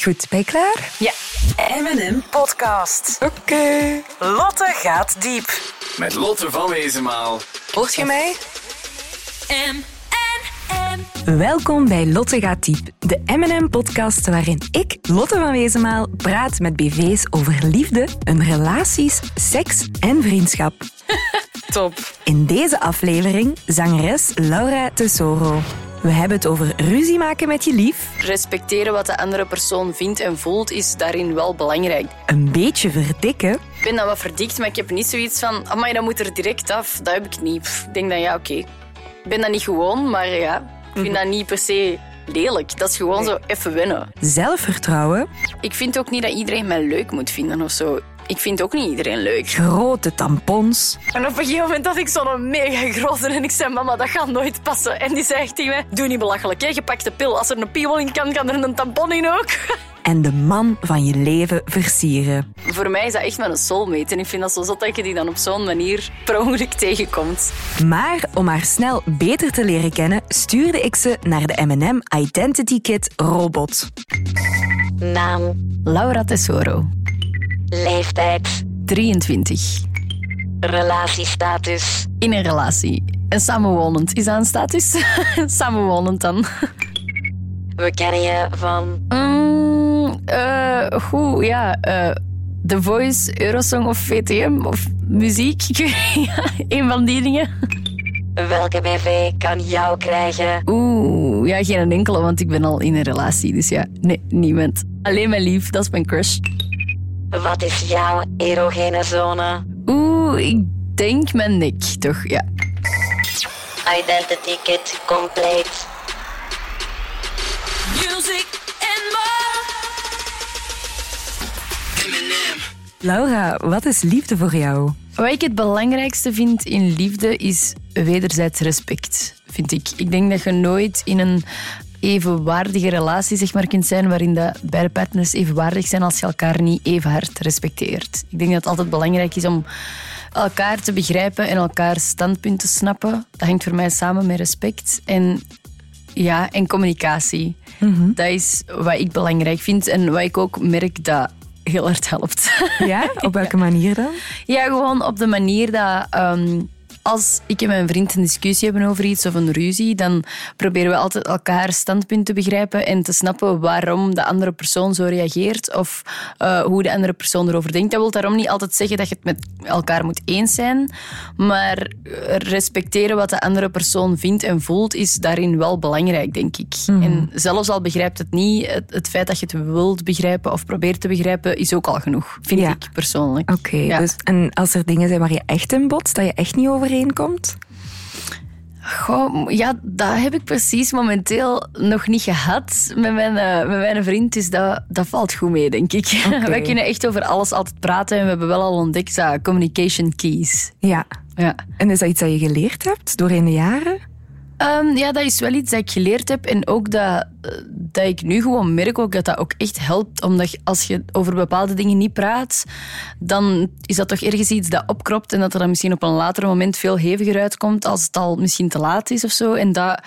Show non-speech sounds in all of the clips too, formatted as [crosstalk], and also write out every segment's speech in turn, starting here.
Goed, ben je klaar? Ja. M&M Podcast. Oké. Lotte gaat diep. Met Lotte van Wezenmaal. Hoort je mij? M&M. Welkom bij Lotte gaat diep, de M&M-podcast waarin ik, Lotte van Wezenmaal, praat met BV's over liefde, hun relaties, seks en vriendschap. [laughs] Top. In deze aflevering zangeres Laura Tesoro. We hebben het over ruzie maken met je lief, Respecteren wat de andere persoon vindt en voelt is daarin wel belangrijk. een beetje verdikken Ik ben dan wat verdikt, maar ik heb niet zoiets van... Amai, dat moet er direct af. Dat heb ik niet. Pff, Ik denk dan, ja, oké. Ik ben dat niet gewoon, maar ja... Ik vind dat niet per se lelijk. Dat is gewoon zo even winnen. zelfvertrouwen, Ik vind ook niet dat iedereen mij leuk moet vinden of zo. Ik vind ook niet iedereen leuk. grote tampons, En op een gegeven moment had ik zo'n mega grote en ik zei, mama, dat gaat nooit passen. En die zei echt tegen mij, doe niet belachelijk, hè. je pakt de pil. Als er een piemel in kan, kan er een tampon in ook. [laughs] en de man van je leven versieren. Voor mij is dat echt mijn soulmate. En ik vind dat zo zot dat je die dan op zo'n manier per ongeluk tegenkomt. Maar om haar snel beter te leren kennen, stuurde ik ze naar de M&M Identity Kit Robot. Naam, Laura Tesoro, leeftijd, 23. relatiestatus, In een relatie. En samenwonend. Is dat een status? [laughs] samenwonend dan. we kennen je van Mm, eh, goed, ja. eh, The Voice, Eurosong of VTM of muziek. [laughs] Een van die dingen. welke BV kan jou krijgen. Oeh, ja, geen enkele, want ik ben al in een relatie. Dus ja, nee, niemand. Alleen mijn lief, dat is mijn crush. Wat is jouw erogene zone? Oeh, ik denk mijn nek, toch? Ja. Identity kit compleet. Music and more. Laura, wat is liefde voor jou? Wat ik het belangrijkste vind in liefde is wederzijds respect, vind ik. Ik denk dat je nooit in een evenwaardige relatie zeg maar, kunt zijn waarin de beide partners evenwaardig zijn als je elkaar niet even hard respecteert. Ik denk dat het altijd belangrijk is om elkaar te begrijpen en elkaars standpunt te snappen. Dat hangt voor mij samen met respect en, ja, en communicatie. Dat is wat ik belangrijk vind en wat ik ook merk dat heel hard helpt. Ja? [laughs] Op welke manier dan? Ja, gewoon op de manier dat ehm, als ik en mijn vriend een discussie hebben over iets of een ruzie, dan proberen we altijd elkaar standpunt te begrijpen en te snappen waarom de andere persoon zo reageert of eh, hoe de andere persoon erover denkt. Dat wil daarom niet altijd zeggen dat je het met elkaar moet eens zijn, maar respecteren wat de andere persoon vindt en voelt is daarin wel belangrijk, denk ik. En zelfs al begrijpt het niet, het, het feit dat je het wilt begrijpen of probeert te begrijpen, is ook al genoeg, vind Ja. ik persoonlijk. Oké, Ja. dus en als er dingen zijn waar je echt in botst, dat je echt niet Goh, ja, dat heb ik precies momenteel nog niet gehad met mijn, eh, met mijn vriend. Dus dat, dat valt goed mee, denk ik. [laughs] Oké. Wij kunnen echt over alles altijd praten. En we hebben wel al ontdekt dat communication keys. Ja. Ja. En is dat iets dat je geleerd hebt doorheen de jaren? Ehm, ja, dat is wel iets dat ik geleerd heb. En ook dat, dat ik nu gewoon merk ook dat dat ook echt helpt. Omdat je- als je over bepaalde dingen niet praat, dan is dat toch ergens iets dat opkropt. En dat er dan misschien op een later moment veel heviger uitkomt als het al misschien te laat is of zo. En dat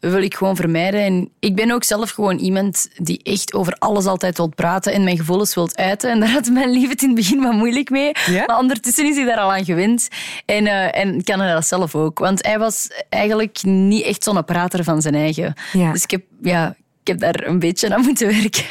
wil ik gewoon vermijden. En ik ben ook zelf gewoon iemand die echt over alles altijd wil praten en mijn gevoelens wil uiten. En daar had mijn lief het in het begin wat moeilijk mee. Ja? Maar ondertussen is hij daar al aan gewend. En, eh, en kan hij dat zelf ook. Want hij was eigenlijk niet echt zo'n prater van zijn eigen. Ja. Dus ik heb, ja, ik heb daar een beetje aan moeten werken.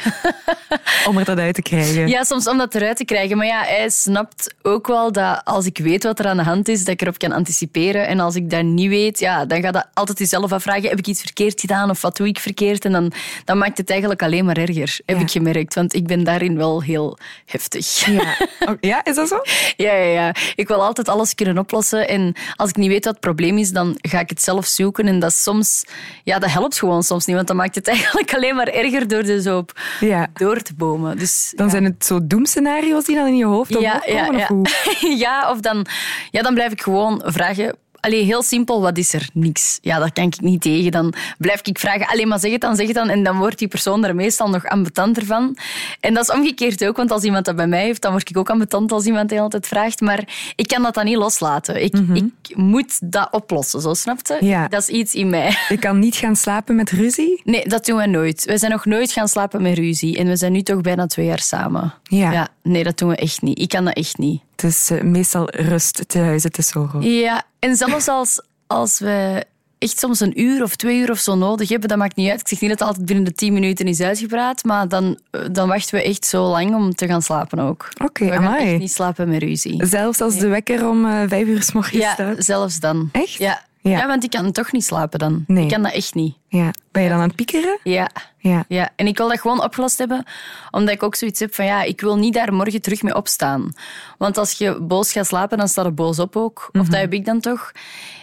[laughs] Om er dat uit te krijgen. Ja, soms om dat eruit te krijgen. Maar ja, hij snapt ook wel dat als ik weet wat er aan de hand is, dat ik erop kan anticiperen. En als ik dat niet weet, ja, dan ga je altijd jezelf afvragen, heb ik iets verkeerd gedaan of wat doe ik verkeerd? En dan, dan maakt het eigenlijk alleen maar erger, heb Ja. ik gemerkt. Want ik ben daarin wel heel heftig. Ja. Oh, ja, is dat zo? [laughs] Ja, ja, ja. Ik wil altijd alles kunnen oplossen. En als ik niet weet wat het probleem is, dan ga ik het zelf zoeken. En dat soms, ja, dat helpt gewoon soms niet. Want dan maakt het [laughs] eigenlijk alleen maar erger door er zo op Ja. door te bomen. Dus, Dan ja. zijn het zo doemscenario's die dan in je hoofd omhoog komen? Of hoe? [laughs] ja, of dan, ja, dan blijf ik gewoon vragen. Allee, heel simpel, wat is er? Niks. Ja, daar kan ik niet tegen. Dan blijf ik vragen, alleen maar zeg het dan, zeg het dan. En dan wordt die persoon er meestal nog ambetanter van. En dat is omgekeerd ook, want als iemand dat bij mij heeft, dan word ik ook ambetant als iemand die altijd vraagt. Maar ik kan dat dan niet loslaten. Ik, ik moet dat oplossen, zo snap je? Ja. Dat is iets in mij. Je kan niet gaan slapen met ruzie? Nee, dat doen we nooit. We zijn nog nooit gaan slapen met ruzie. En we zijn nu toch bijna twee jaar samen. Ja. nee, dat doen we echt niet. Ik kan dat echt niet. Het is eh, meestal rust te huizen te Soro. Ja, en zelfs als, als we echt soms een uur of twee uur of zo nodig hebben, dat maakt niet uit. Ik zeg niet dat het altijd binnen de tien minuten is uitgepraat, maar dan, eh, dan wachten we echt zo lang om te gaan slapen ook. Oké, we gaan echt niet slapen met ruzie. Zelfs als de wekker om eh, vijf uur s morgens Ja, staat? zelfs dan. Echt? Ja. Ja. Ja. want ik kan toch niet slapen dan. Nee. Ik kan dat echt niet. Ja. Ben je dan aan het piekeren? Ja. Ja. Ja, en ik wil dat gewoon opgelost hebben, omdat ik ook zoiets heb van ja, ik wil niet daar morgen terug mee opstaan. Want als je boos gaat slapen, dan staat er boos op ook. Of dat heb ik dan toch.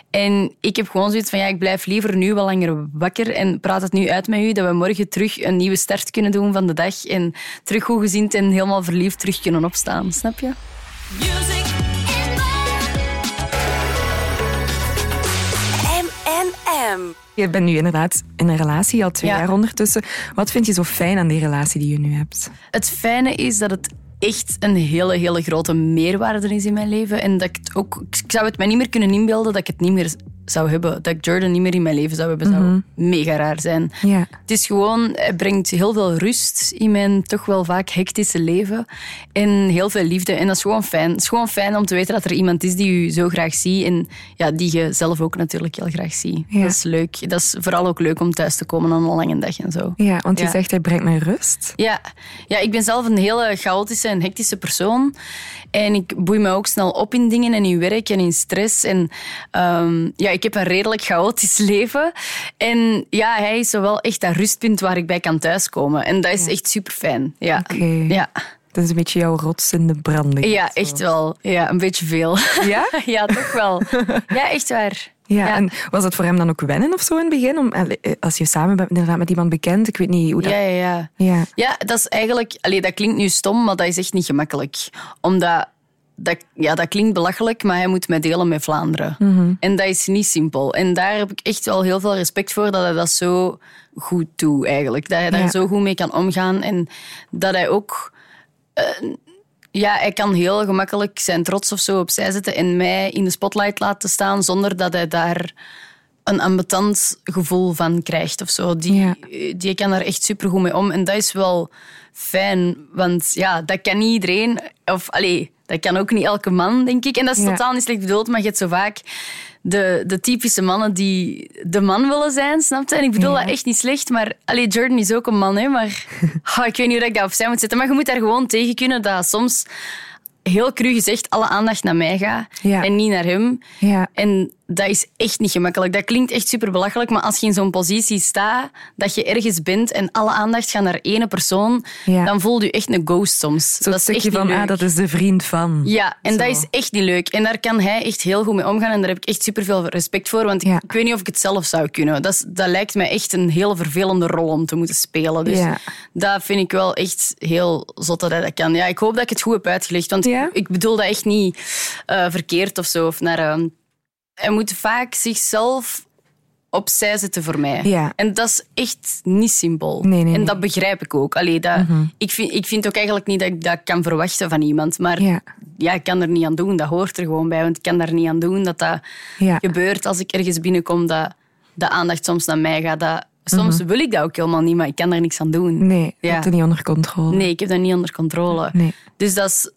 En ik heb gewoon zoiets van ja, ik blijf liever nu wel langer wakker en praat het nu uit met u, dat we morgen terug een nieuwe start kunnen doen van de dag en terug goed gezind en helemaal verliefd terug kunnen opstaan. Snap je? Music Je bent nu inderdaad in een relatie, al twee Ja. jaar ondertussen. Wat vind je zo fijn aan die relatie die je nu hebt? Het fijne is dat het echt een hele, hele grote meerwaarde is in mijn leven. En dat ik het ook... Ik zou het mij niet meer kunnen inbeelden dat ik het niet meer zou hebben. Dat ik Jordan niet meer in mijn leven zou hebben. zou mega raar zijn. Ja. Het is gewoon... Hij brengt heel veel rust in mijn toch wel vaak hectische leven. En heel veel liefde. En dat is gewoon fijn. Het is gewoon fijn om te weten dat er iemand is die je zo graag ziet. En ja, die je zelf ook natuurlijk heel graag ziet. Ja. Dat is leuk. Dat is vooral ook leuk om thuis te komen aan een lange dag en zo. Ja, want je Ja. zegt hij brengt mij rust. Ja. ja, ik ben zelf een hele chaotische en hectische persoon. En ik boei me ook snel op in dingen en in werk en in stress. En ehm, ja, ik heb een redelijk chaotisch [laughs] leven. En ja, hij is zo wel echt dat rustpunt waar ik bij kan thuiskomen. En dat is echt super fijn. Ja. Ja. Dat is een beetje jouw rots in de branding. ja, echt wel. Ja, een beetje veel. [laughs] Ja? ja, toch wel. [laughs] Ja, echt waar. Ja, en was het voor hem dan ook wennen of zo in het begin? Om, eh, als je samen bent inderdaad met iemand bekend, ik weet niet hoe dat... Ja, ja, ja. Ja. Ja, dat is eigenlijk... Allee, dat klinkt nu stom, maar dat is echt niet gemakkelijk. Omdat... Dat, ja, dat klinkt belachelijk, maar hij moet mij delen met Vlaanderen. En dat is niet simpel. En daar heb ik echt wel heel veel respect voor dat hij dat zo goed doet, eigenlijk. Dat hij daar Ja. zo goed mee kan omgaan. En dat hij ook... eh, ja, hij kan heel gemakkelijk zijn trots of zo opzij zetten en mij in de spotlight laten staan zonder dat hij daar een ambetant gevoel van krijgt of zo. Die, Ja. die kan er echt supergoed mee om. En dat is wel fijn, want ja, dat kan niet iedereen. Of allee, dat kan ook niet elke man, denk ik. En dat is Ja. totaal niet slecht bedoeld, maar je hebt zo vaak de, de typische mannen die de man willen zijn, snap je? En ik bedoel Ja. dat echt niet slecht, maar allee, Jordan is ook een man, hè, maar [laughs] ik weet niet hoe ik dat opzij moet zetten. Maar je moet daar gewoon tegen kunnen dat soms, heel cru gezegd, alle aandacht naar mij gaat Ja. en niet naar hem. Ja. En dat is echt niet gemakkelijk. Dat klinkt echt super belachelijk, maar als je in zo'n positie staat, dat je ergens bent en alle aandacht gaat naar ene persoon, Ja. dan voel je echt een ghost soms. Zo'n dat is echt stukje van, ah, dat is de vriend van. Ja, en Zo. dat is echt niet leuk. En daar kan hij echt heel goed mee omgaan en daar heb ik echt superveel respect voor, want ik- Ja. ik weet niet of ik het zelf zou kunnen. Dat, is, dat lijkt mij echt een heel vervelende rol om te moeten spelen. Dus Ja. dat vind ik wel echt heel zot dat hij dat kan. Ja, ik hoop dat ik het goed heb uitgelegd, want ik bedoel dat echt niet eh, verkeerd of zo. Of naar, ehm, hij moet vaak zichzelf opzij zetten voor mij. Ja. En dat is echt niet simpel. Nee, nee, en dat begrijp ik ook. Allee, dat, ik, vind, ik vind ook eigenlijk niet dat ik dat kan verwachten van iemand. Maar Ja. ja, ik kan er niet aan doen. Dat hoort er gewoon bij. Want ik kan daar niet aan doen dat dat Ja. gebeurt als ik ergens binnenkom. Dat de aandacht soms naar mij gaat. Dat, soms wil ik dat ook helemaal niet, maar ik kan daar niks aan doen. Nee, je Ja. hebt het niet onder controle. Nee, ik heb dat niet onder controle. Nee. Dus dat is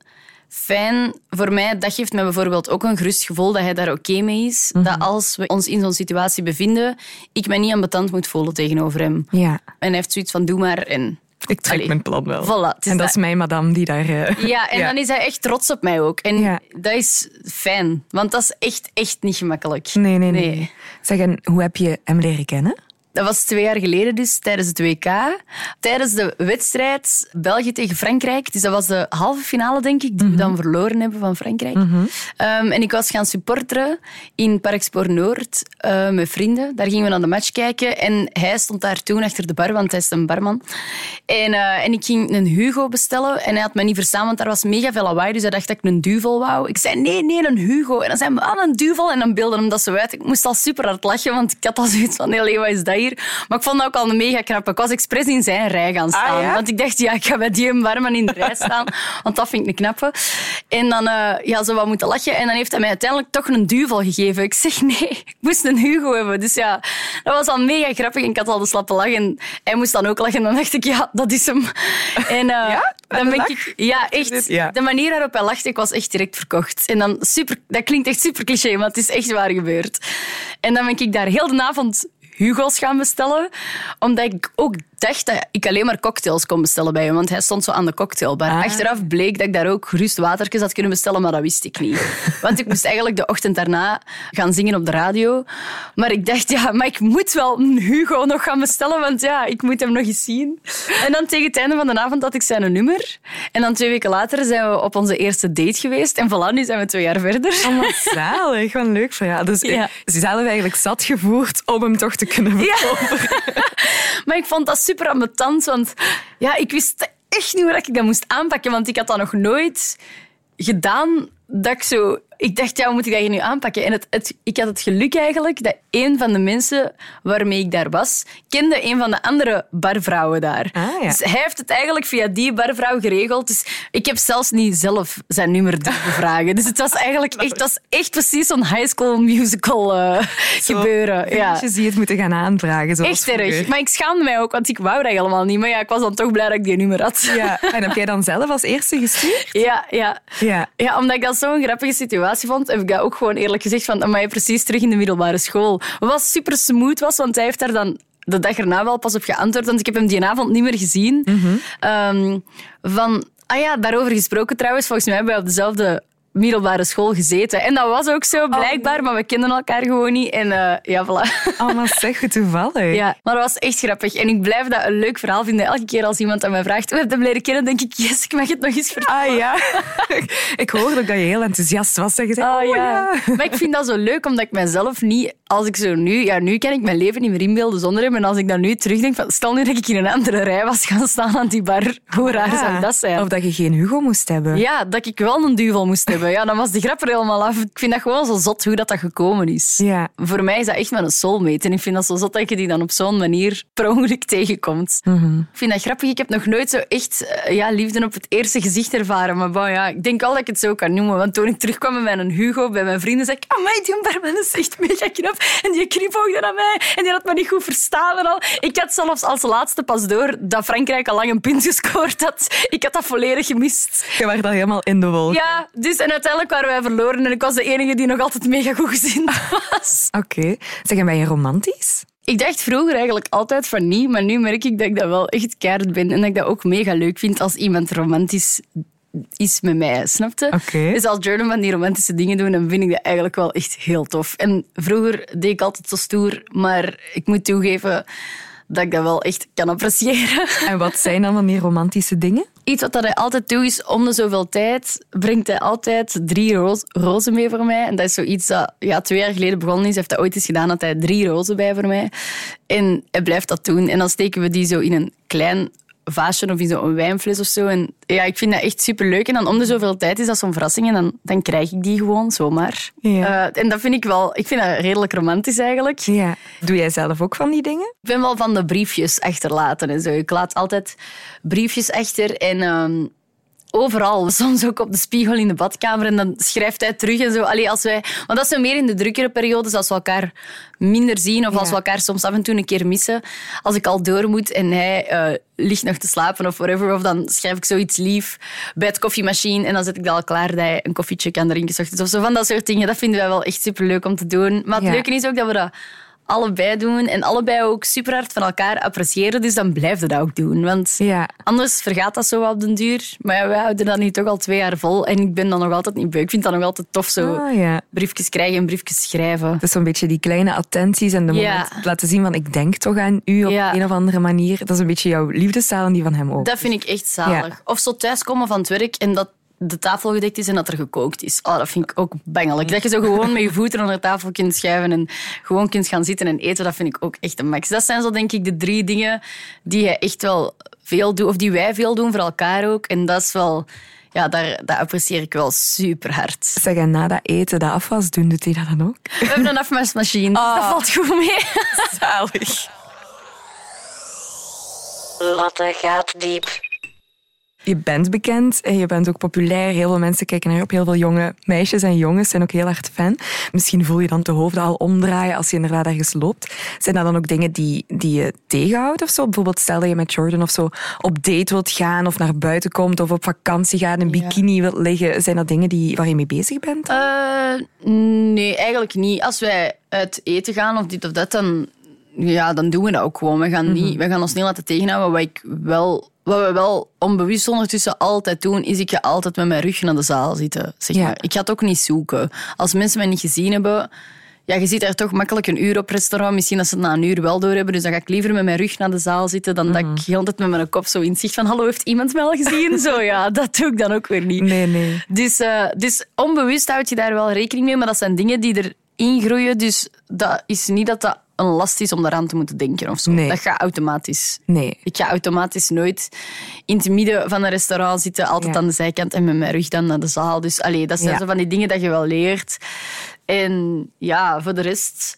fijn voor mij. Dat geeft mij bijvoorbeeld ook een gerust gevoel dat hij daar oké mee is. Mhm. Dat als we ons in zo'n situatie bevinden, ik mij niet ambetant moet voelen tegenover hem. Ja, En hij heeft zoiets van, doe maar. En ik trek Allee, mijn plan wel. voilà, en dat, dat. is mijn madame die daar... eh, Ja, en [laughs] dan is hij echt trots op mij ook. En Ja. dat is fijn, want dat is echt, echt niet gemakkelijk. Nee, nee, nee. Zeg, en hoe heb je hem leren kennen? Dat was twee jaar geleden dus, tijdens het WK. Tijdens de wedstrijd België tegen Frankrijk. Dus dat was de halve finale, denk ik, die we dan verloren hebben van Frankrijk. Ehm, en ik was gaan supporteren in Parkspoor Noord eh, met vrienden. Daar gingen we naar de match kijken. En hij stond daar toen achter de bar, want hij is een barman. En, eh, en ik ging een Hugo bestellen. En hij had me niet verstaan, want daar was mega veel lawaai. Dus hij dacht dat ik een duvel wou. Ik zei, nee, nee, een Hugo. En dan zei hij, ah, een duvel. En dan beelde hem dat zo uit. Ik moest al super hard lachen, want ik had al zoiets van, nee, wat is dat hier? Maar ik vond dat ook al een mega knap. Ik was expres in zijn rij gaan staan. Ah, ja? Want ik dacht, ja, ik ga bij die barman in de rij staan. [laughs] Want dat vind ik een knappe. En dan eh, ja, zo wat moeten lachen. En dan heeft hij mij uiteindelijk toch een duvel gegeven. Ik zeg, nee, ik moest een Hugo hebben. Dus ja, dat was al mega grappig. En ik had al de slappe lach. En hij moest dan ook lachen. En dan dacht ik, ja, dat is hem. [laughs] En eh, Ja? Dan ben ik... Ja, echt. Ja. De manier waarop hij lachte, ik was echt direct verkocht. En dan super... Dat klinkt echt super cliché, maar het is echt waar gebeurd. En dan ben ik daar heel de avond Hugo's gaan bestellen. Omdat ik ook dacht dat ik alleen maar cocktails kon bestellen bij hem. Want hij stond zo aan de cocktailbar. Ah. Achteraf bleek dat ik daar ook gerust watertjes had kunnen bestellen, maar dat wist ik niet. [laughs] Want ik moest eigenlijk de ochtend daarna gaan zingen op de radio. Maar ik dacht, ja, maar ik moet wel een Hugo nog gaan bestellen, want ja, ik moet hem nog eens zien. En dan tegen het einde van de avond had ik zijn nummer. En dan twee weken later zijn we op onze eerste date geweest. En voilà, nu zijn we twee jaar verder. Oh, wat zalig. Wat leuk van jou. Dus Ja. ze zelf eigenlijk zat gevoerd om hem toch te kunnen Ja. verkopen. [laughs] Maar ik vond dat super ambetant, want ja, ik wist echt niet hoe ik dat moest aanpakken, want ik had dat nog nooit gedaan dat ik zo... Ik dacht, ja, hoe moet ik dat hier nu aanpakken? En het, het, ik had het geluk eigenlijk dat een van de mensen waarmee ik daar was, kende een van de andere barvrouwen daar. Ah, ja. Dus hij heeft het eigenlijk via die barvrouw geregeld. Dus ik heb zelfs niet zelf zijn nummer durven [laughs] vragen. Dus het was eigenlijk echt, dat is echt precies zo'n high school musical eh, gebeuren. Ja. Vriendjes die het moeten gaan aanvragen. Echt erg. Maar ik schaamde mij ook, want ik wou dat helemaal niet. Maar ja, ik was dan toch blij dat ik die nummer had. Ja. En heb jij dan zelf als eerste gestuurd? ja, ja. Ja. Ja, omdat ik dat zo'n grappige situatie vond, heb ik dat ook gewoon eerlijk gezegd van, maar je precies terug in de middelbare school. Wat super smooth was, want hij heeft daar dan de dag erna wel pas op geantwoord, want ik heb hem die avond niet meer gezien. Ehm, van, ah ja, daarover gesproken trouwens, volgens mij hebben we op dezelfde middelbare school gezeten. En dat was ook zo, blijkbaar, maar we kenden elkaar gewoon niet. En eh, ja, voilà. Oh, maar zeg, toevallig. Ja, maar dat was echt grappig. En ik blijf dat een leuk verhaal vinden. Elke keer als iemand aan mij vraagt, hoe heb je hem leren kennen, denk ik, yes, ik mag het nog eens vertellen. Ah ja. [laughs] ik hoorde ook dat je heel enthousiast was. Zei, Ah, oh, ja. ja. [laughs] Maar ik vind dat zo leuk, omdat ik mezelf niet... Als ik zo nu... Ja, nu kan ik mijn leven niet meer inbeelden zonder hem. En als ik dan nu terugdenk... Van, stel nu dat ik in een andere rij was gaan staan aan die bar. Hoe raar zou dat zijn? Of dat je geen Hugo moest hebben. Ja, dat ik wel een duvel moest hebben. Ja, dan was de grap er helemaal af. Ik vind dat gewoon zo zot hoe dat, dat gekomen is. Ja. Voor mij is dat echt met een soulmate. En ik vind dat zo zot dat je die dan op zo'n manier per ongeluk tegenkomt. Ik vind dat grappig. Ik heb nog nooit zo echt eh, ja, liefde op het eerste gezicht ervaren. Maar bon, ja, ik denk wel dat ik het zo kan noemen. Want toen ik terugkwam met mijn Hugo bij mijn vrienden, zei ik... Amai, die barman is echt mega knap. En die knipoogde naar mij. En die had me niet goed verstaan en al. Ik had zelfs als laatste pas door dat Frankrijk al lang een punt gescoord had. Ik had dat volledig gemist. Je werd al helemaal in de wolk. Ja, dus en uiteindelijk waren wij verloren. En ik was de enige die nog altijd mega goed gezien [laughs] was. Oké. Zeg, en ben je romantisch? Ik dacht vroeger eigenlijk altijd van niet, maar nu merk ik dat ik dat wel echt keihard ben. En dat ik dat ook mega leuk vind als iemand romantisch is met mij, snapte? Oké. Dus als Jordan van die romantische dingen doen, dan vind ik dat eigenlijk wel echt heel tof. En vroeger deed ik altijd zo stoer, maar ik moet toegeven dat ik dat wel echt kan appreciëren. En wat zijn dan van die romantische dingen? Iets wat dat hij altijd doet is, om de zoveel tijd brengt hij altijd drie rozen mee voor mij. En dat is zoiets dat ja, twee jaar geleden begonnen is. Hij heeft dat ooit eens gedaan, had hij drie rozen bij voor mij. En hij blijft dat doen. En dan steken we die zo in een klein vaasje of in zo'n wijnfles of zo. En ja, ik vind dat echt superleuk. En dan om de zoveel tijd is dat zo'n verrassing. En dan, dan krijg ik die gewoon zomaar. Ja. Eh, en dat vind ik wel... Ik vind dat redelijk romantisch eigenlijk. Ja. Doe jij zelf ook van die dingen? Ik ben wel van de briefjes achterlaten en zo. Ik laat altijd briefjes achter en ehm, overal. Soms ook op de spiegel in de badkamer en dan schrijft hij terug en zo. Allee, als wij, want dat is zo meer in de drukkere periodes, als we elkaar minder zien of als we elkaar soms af en toe een keer missen. Als ik al door moet en hij eh, ligt nog te slapen of whatever, of dan schrijf ik zoiets lief bij het koffiemachine en dan zet ik dat al klaar dat hij een koffietje kan drinken. ochtends Of zo van dat soort dingen. Dat vinden wij wel echt superleuk om te doen. Maar het Ja. leuke is ook dat we dat allebei doen en allebei ook super hard van elkaar appreciëren. Dus dan blijf je dat ook doen. Want Ja. anders vergaat dat zo op den duur. Maar ja, wij houden dat nu toch al twee jaar vol. En ik ben dan nog altijd niet beu. Ik vind dat nog altijd tof zo. Ah, ja. Briefjes krijgen en briefjes schrijven. Is zo'n beetje die kleine attenties en de moment laten zien van ik denk toch aan u op een of andere manier. Dat is een beetje jouw liefdestaal en die van hem ook. Dat vind ik echt zalig. Of zo thuiskomen van het werk en dat de tafel gedekt is en dat er gekookt is. Oh, dat vind ik ook bangelijk. Dat je zo gewoon met je voeten onder de tafel kunt schuiven en gewoon kunt gaan zitten en eten, dat vind ik ook echt een max. Dat zijn zo denk ik de drie dingen die je echt wel veel doet, of die wij veel doen voor elkaar ook. En dat is wel, ja, daar, dat apprecieer ik wel super hard. Zeg, en na dat eten, dat afwas doen, doet hij dat dan ook? We hebben een afwasmachine, Ah. dat valt goed mee. [laughs] Zalig. Lotte gaat diep. Je bent bekend en je bent ook populair. Heel veel mensen kijken naar je op. Heel veel jonge meisjes en jongens zijn ook heel hard fan. Misschien voel je dan de hoofden al omdraaien als je inderdaad ergens loopt. Zijn dat dan ook dingen die, die je tegenhouden of zo? Bijvoorbeeld stel dat je met Jordan of zo op date wilt gaan of naar buiten komt of op vakantie gaat, een bikini wilt liggen. Zijn dat dingen die, waar je mee bezig bent? Eh, nee, eigenlijk niet. Als wij uit eten gaan of dit of dat, dan, ja, dan doen we dat ook gewoon. We gaan, niet, we gaan ons niet laten tegenhouden. Wat, ik wel, wat we wel onbewust ondertussen altijd doen, is ik ga altijd met mijn rug naar de zaal zitten. Zeg Ja. maar. Ik ga het ook niet zoeken. Als mensen mij niet gezien hebben... Ja, je zit er toch makkelijk een uur op restaurant. Misschien dat ze het na een uur wel doorhebben. Dus dan ga ik liever met mijn rug naar de zaal zitten dan dat ik heel de tijd met mijn kop zo in zicht van hallo, heeft iemand mij al gezien? [laughs] zo ja, dat doe ik dan ook weer niet. Nee, nee. Dus, eh, dus onbewust houd je daar wel rekening mee, maar dat zijn dingen die erin groeien. Dus dat is niet dat dat een last is om daaraan te moeten denken of zo. Nee. Dat gaat automatisch. Nee. Ik ga automatisch nooit in het midden van een restaurant zitten, altijd Ja. aan de zijkant en met mijn rug dan naar de zaal. Dus allee, dat zijn Ja. zo van die dingen dat je wel leert. En ja, voor de rest...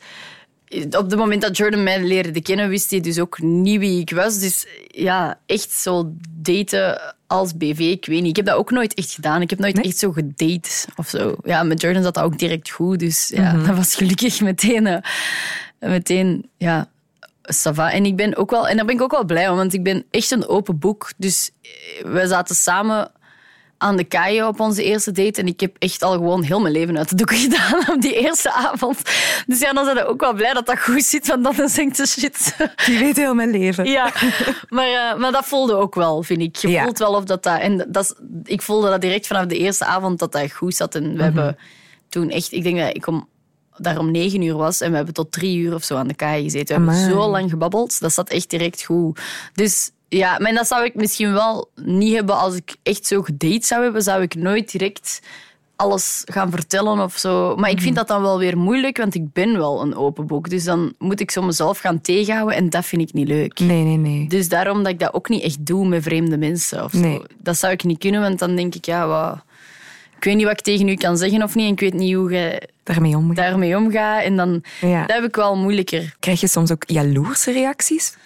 Op het moment dat Jordan mij leerde kennen, wist hij dus ook niet wie ik was. Dus ja, echt zo daten als BV, ik weet niet. Ik heb dat ook nooit echt gedaan. Ik heb nooit echt zo gedate of zo. Ja, met Jordan zat dat ook direct goed. Dus ja, dat was gelukkig meteen, eh, meteen ja, ça va. En ik ben ook wel, en daar ben ik ook wel blij om, want ik ben echt een open boek. Dus eh, we zaten samen aan de kaaien op onze eerste date. En ik heb echt al gewoon heel mijn leven uit de doeken [laughs] gedaan op die eerste avond. Dus ja, dan zijn we ook wel blij dat dat goed zit, want dan denk je shit. Die weet heel mijn leven. Ja, maar, eh, maar dat voelde ook wel, vind ik. Je Ja. voelt wel of dat dat... En dat is, ik voelde dat direct vanaf de eerste avond dat dat goed zat. En we Mhm. hebben toen echt... Ik denk dat ik om, daar om negen uur was en we hebben tot drie uur of zo aan de kaai gezeten. We hebben zo lang gebabbeld. Dat zat echt direct goed. Dus ja, maar dat zou ik misschien wel niet hebben als ik echt zo gedate zou hebben. Zou ik nooit direct alles gaan vertellen of zo. Maar ik Mhm. vind dat dan wel weer moeilijk, want ik ben wel een open boek. Dus dan moet ik zo mezelf gaan tegenhouden en dat vind ik niet leuk. Nee, nee, nee. Dus daarom dat ik dat ook niet echt doe met vreemde mensen. Of Nee. zo. Dat zou ik niet kunnen, want dan denk ik, ja, wat... ik weet niet wat ik tegen u kan zeggen of niet. En ik weet niet hoe je Daarmee omgaan. daarmee omgaat. En dan Ja. dat heb ik wel moeilijker. Krijg je soms ook jaloerse reacties?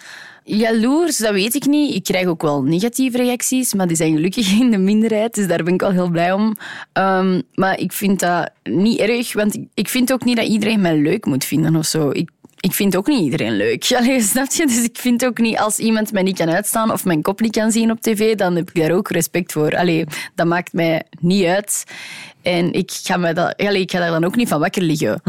Jaloers, dat weet ik niet. Ik krijg ook wel negatieve reacties, maar die zijn gelukkig in de minderheid. Dus daar ben ik wel heel blij om. Ehm, maar ik vind dat niet erg, want ik- ik vind ook niet dat iedereen mij leuk moet vinden of zo. Ik, ik vind ook niet iedereen leuk. [laughs] Allee, snap je? Dus ik vind ook niet, als iemand mij niet kan uitstaan of mijn kop niet kan zien op tv, dan heb ik daar ook respect voor. Allee, dat maakt mij niet uit. En ik ga, me dat, allee, ik ga daar dan ook niet van wakker liggen.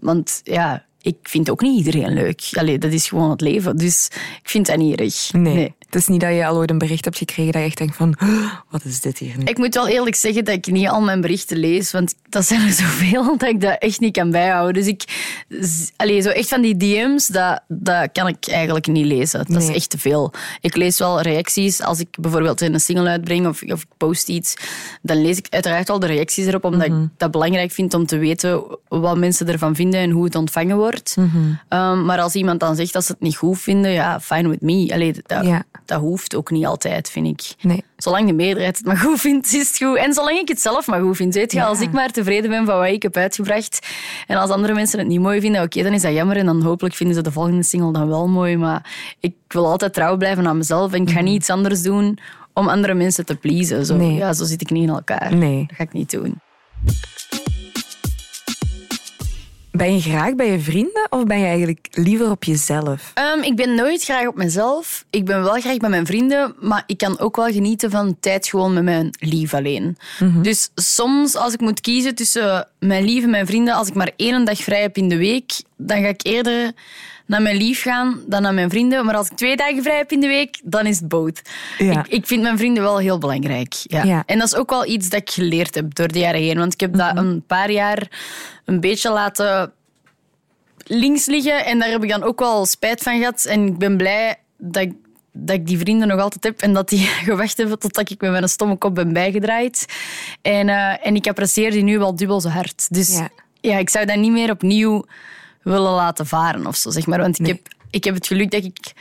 Want ja, ik vind ook niet iedereen leuk. Allee, dat is gewoon het leven. Dus ik vind dat niet erg. Nee. Is niet dat je al ooit een bericht hebt gekregen dat je echt denkt van, "Oh, wat is dit hier nu? Ik moet wel eerlijk zeggen dat ik niet al mijn berichten lees, want dat zijn er [laughs] zoveel dat ik dat echt niet kan bijhouden. Dus ik, allee, zo echt van die DM's, dat, dat kan ik eigenlijk niet lezen. Dat is echt te veel. Ik lees wel reacties als ik bijvoorbeeld een single uitbreng of, of ik post iets. Dan lees ik uiteraard al de reacties erop, omdat Mhm. ik dat belangrijk vind om te weten wat mensen ervan vinden en hoe het ontvangen wordt. Mhm. Ehm, maar als iemand dan zegt dat ze het niet goed vinden, ja, fine with me. Allee, dat, Ja. Dat hoeft ook niet altijd, vind ik. Nee. Zolang de meerderheid het maar goed vindt, is het goed. En zolang ik het zelf maar goed vind. Weet je, Ja. als ik maar tevreden ben van wat ik heb uitgebracht. En als andere mensen het niet mooi vinden, oké, dan is dat jammer. En dan hopelijk vinden ze de volgende single dan wel mooi. Maar ik wil altijd trouw blijven aan mezelf. En ik ga niet iets anders doen om andere mensen te pleasen. Zo, Mhm. Nee. ja, zo zit ik niet in elkaar. Nee. Dat ga ik niet doen. Ben je graag bij je vrienden of ben je eigenlijk liever op jezelf? Ehm, ik ben nooit graag op mezelf. Ik ben wel graag bij mijn vrienden, maar ik kan ook wel genieten van tijd gewoon met mijn lief alleen. Dus soms als ik moet kiezen tussen mijn lief en mijn vrienden, als ik maar één dag vrij heb in de week, dan ga ik eerder naar mijn lief gaan dan naar mijn vrienden. Maar als ik twee dagen vrij heb in de week, dan is het boot. Ja. Ik, ik vind mijn vrienden wel heel belangrijk. Ja. Ja. En dat is ook wel iets dat ik geleerd heb door de jaren heen. Want ik heb dat een paar jaar een beetje laten links liggen. En daar heb ik dan ook wel spijt van gehad. En ik ben blij dat ik, dat ik die vrienden nog altijd heb. En dat die [laughs] gewacht hebben totdat ik met mijn stomme kop ben bijgedraaid. En, eh, en ik apprecieer die nu wel dubbel zo hard. Dus Ja. ja. ik zou dat niet meer opnieuw willen laten varen of zo, zeg maar. Want ik, heb, ik heb het geluk dat ik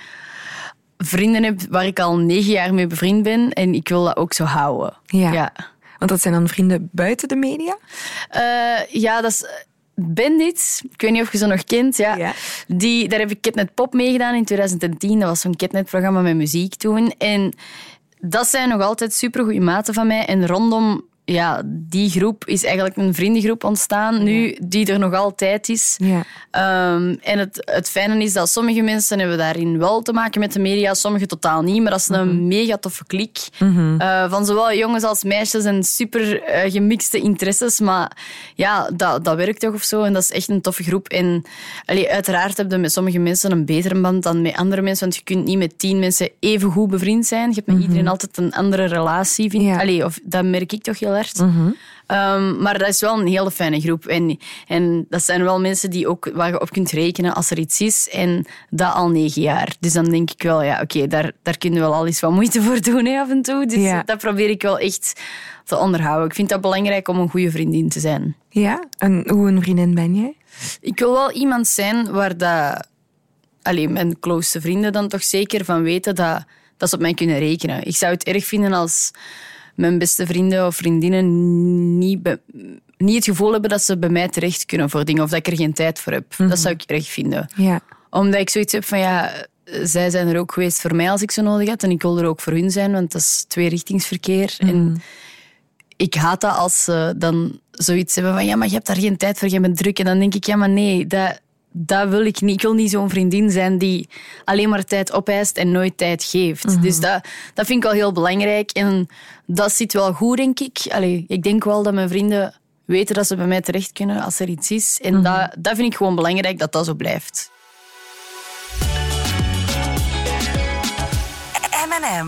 vrienden heb waar ik al negen jaar mee bevriend ben. En ik wil dat ook zo houden. Ja. Ja, Want dat zijn dan vrienden buiten de media? Eh, ja dat is... eh, Bandit, ik weet niet of je ze nog kent. Ja. Ja. Die, daar heb ik Kidnet Pop meegedaan in 2010. Dat was zo'n Kidnet-programma met muziek toen. En dat zijn nog altijd supergoeie maten van mij. En rondom ja, die groep is eigenlijk een vriendengroep ontstaan nu, die er nog altijd is. Ja. Ehm, en het, het fijne is dat sommige mensen hebben daarin wel te maken met de media, sommige totaal niet. Maar dat is een mega toffe klik. Eh, van zowel jongens als meisjes en super eh, gemixte interesses. Maar ja, dat, dat werkt toch of zo. En dat is echt een toffe groep. En allee, uiteraard heb je met sommige mensen een betere band dan met andere mensen. Want je kunt niet met tien mensen even goed bevriend zijn. Je hebt met iedereen altijd een andere relatie. Vind. Ja. Allee, of, dat merk ik toch heel hard. Ehm, maar dat is wel een hele fijne groep. En, en dat zijn wel mensen die ook, waar je op kunt rekenen als er iets is. En dat al negen jaar. Dus dan denk ik wel, ja, oké, daar, daar kunnen we wel al eens wat moeite voor doen hè, af en toe. Dus Ja. dat probeer ik wel echt te onderhouden. Ik vind dat belangrijk om een goede vriendin te zijn. Ja? En hoe een vriendin ben jij? Ik wil wel iemand zijn waar dat... Alleen mijn close vrienden dan toch zeker van weten dat, dat ze op mij kunnen rekenen. Ik zou het erg vinden als mijn beste vrienden of vriendinnen niet, be- niet het gevoel hebben dat ze bij mij terecht kunnen voor dingen of dat ik er geen tijd voor heb. Dat zou ik erg vinden. Ja. Omdat ik zoiets heb van ja, zij zijn er ook geweest voor mij als ik ze nodig had en ik wil er ook voor hun zijn, want dat is tweerichtingsverkeer. En ik haat dat als ze dan zoiets hebben van ja, maar je hebt daar geen tijd voor, je bent druk. En dan denk ik, ja, maar nee, dat, dat wil ik niet. Ik wil niet zo'n vriendin zijn die alleen maar tijd opeist en nooit tijd geeft. Dus dat, dat vind ik wel heel belangrijk. En dat zit wel goed, denk ik. Allee, ik denk wel dat mijn vrienden weten dat ze bij mij terecht kunnen als er iets is. En dat, dat vind ik gewoon belangrijk, dat dat zo blijft. M&M.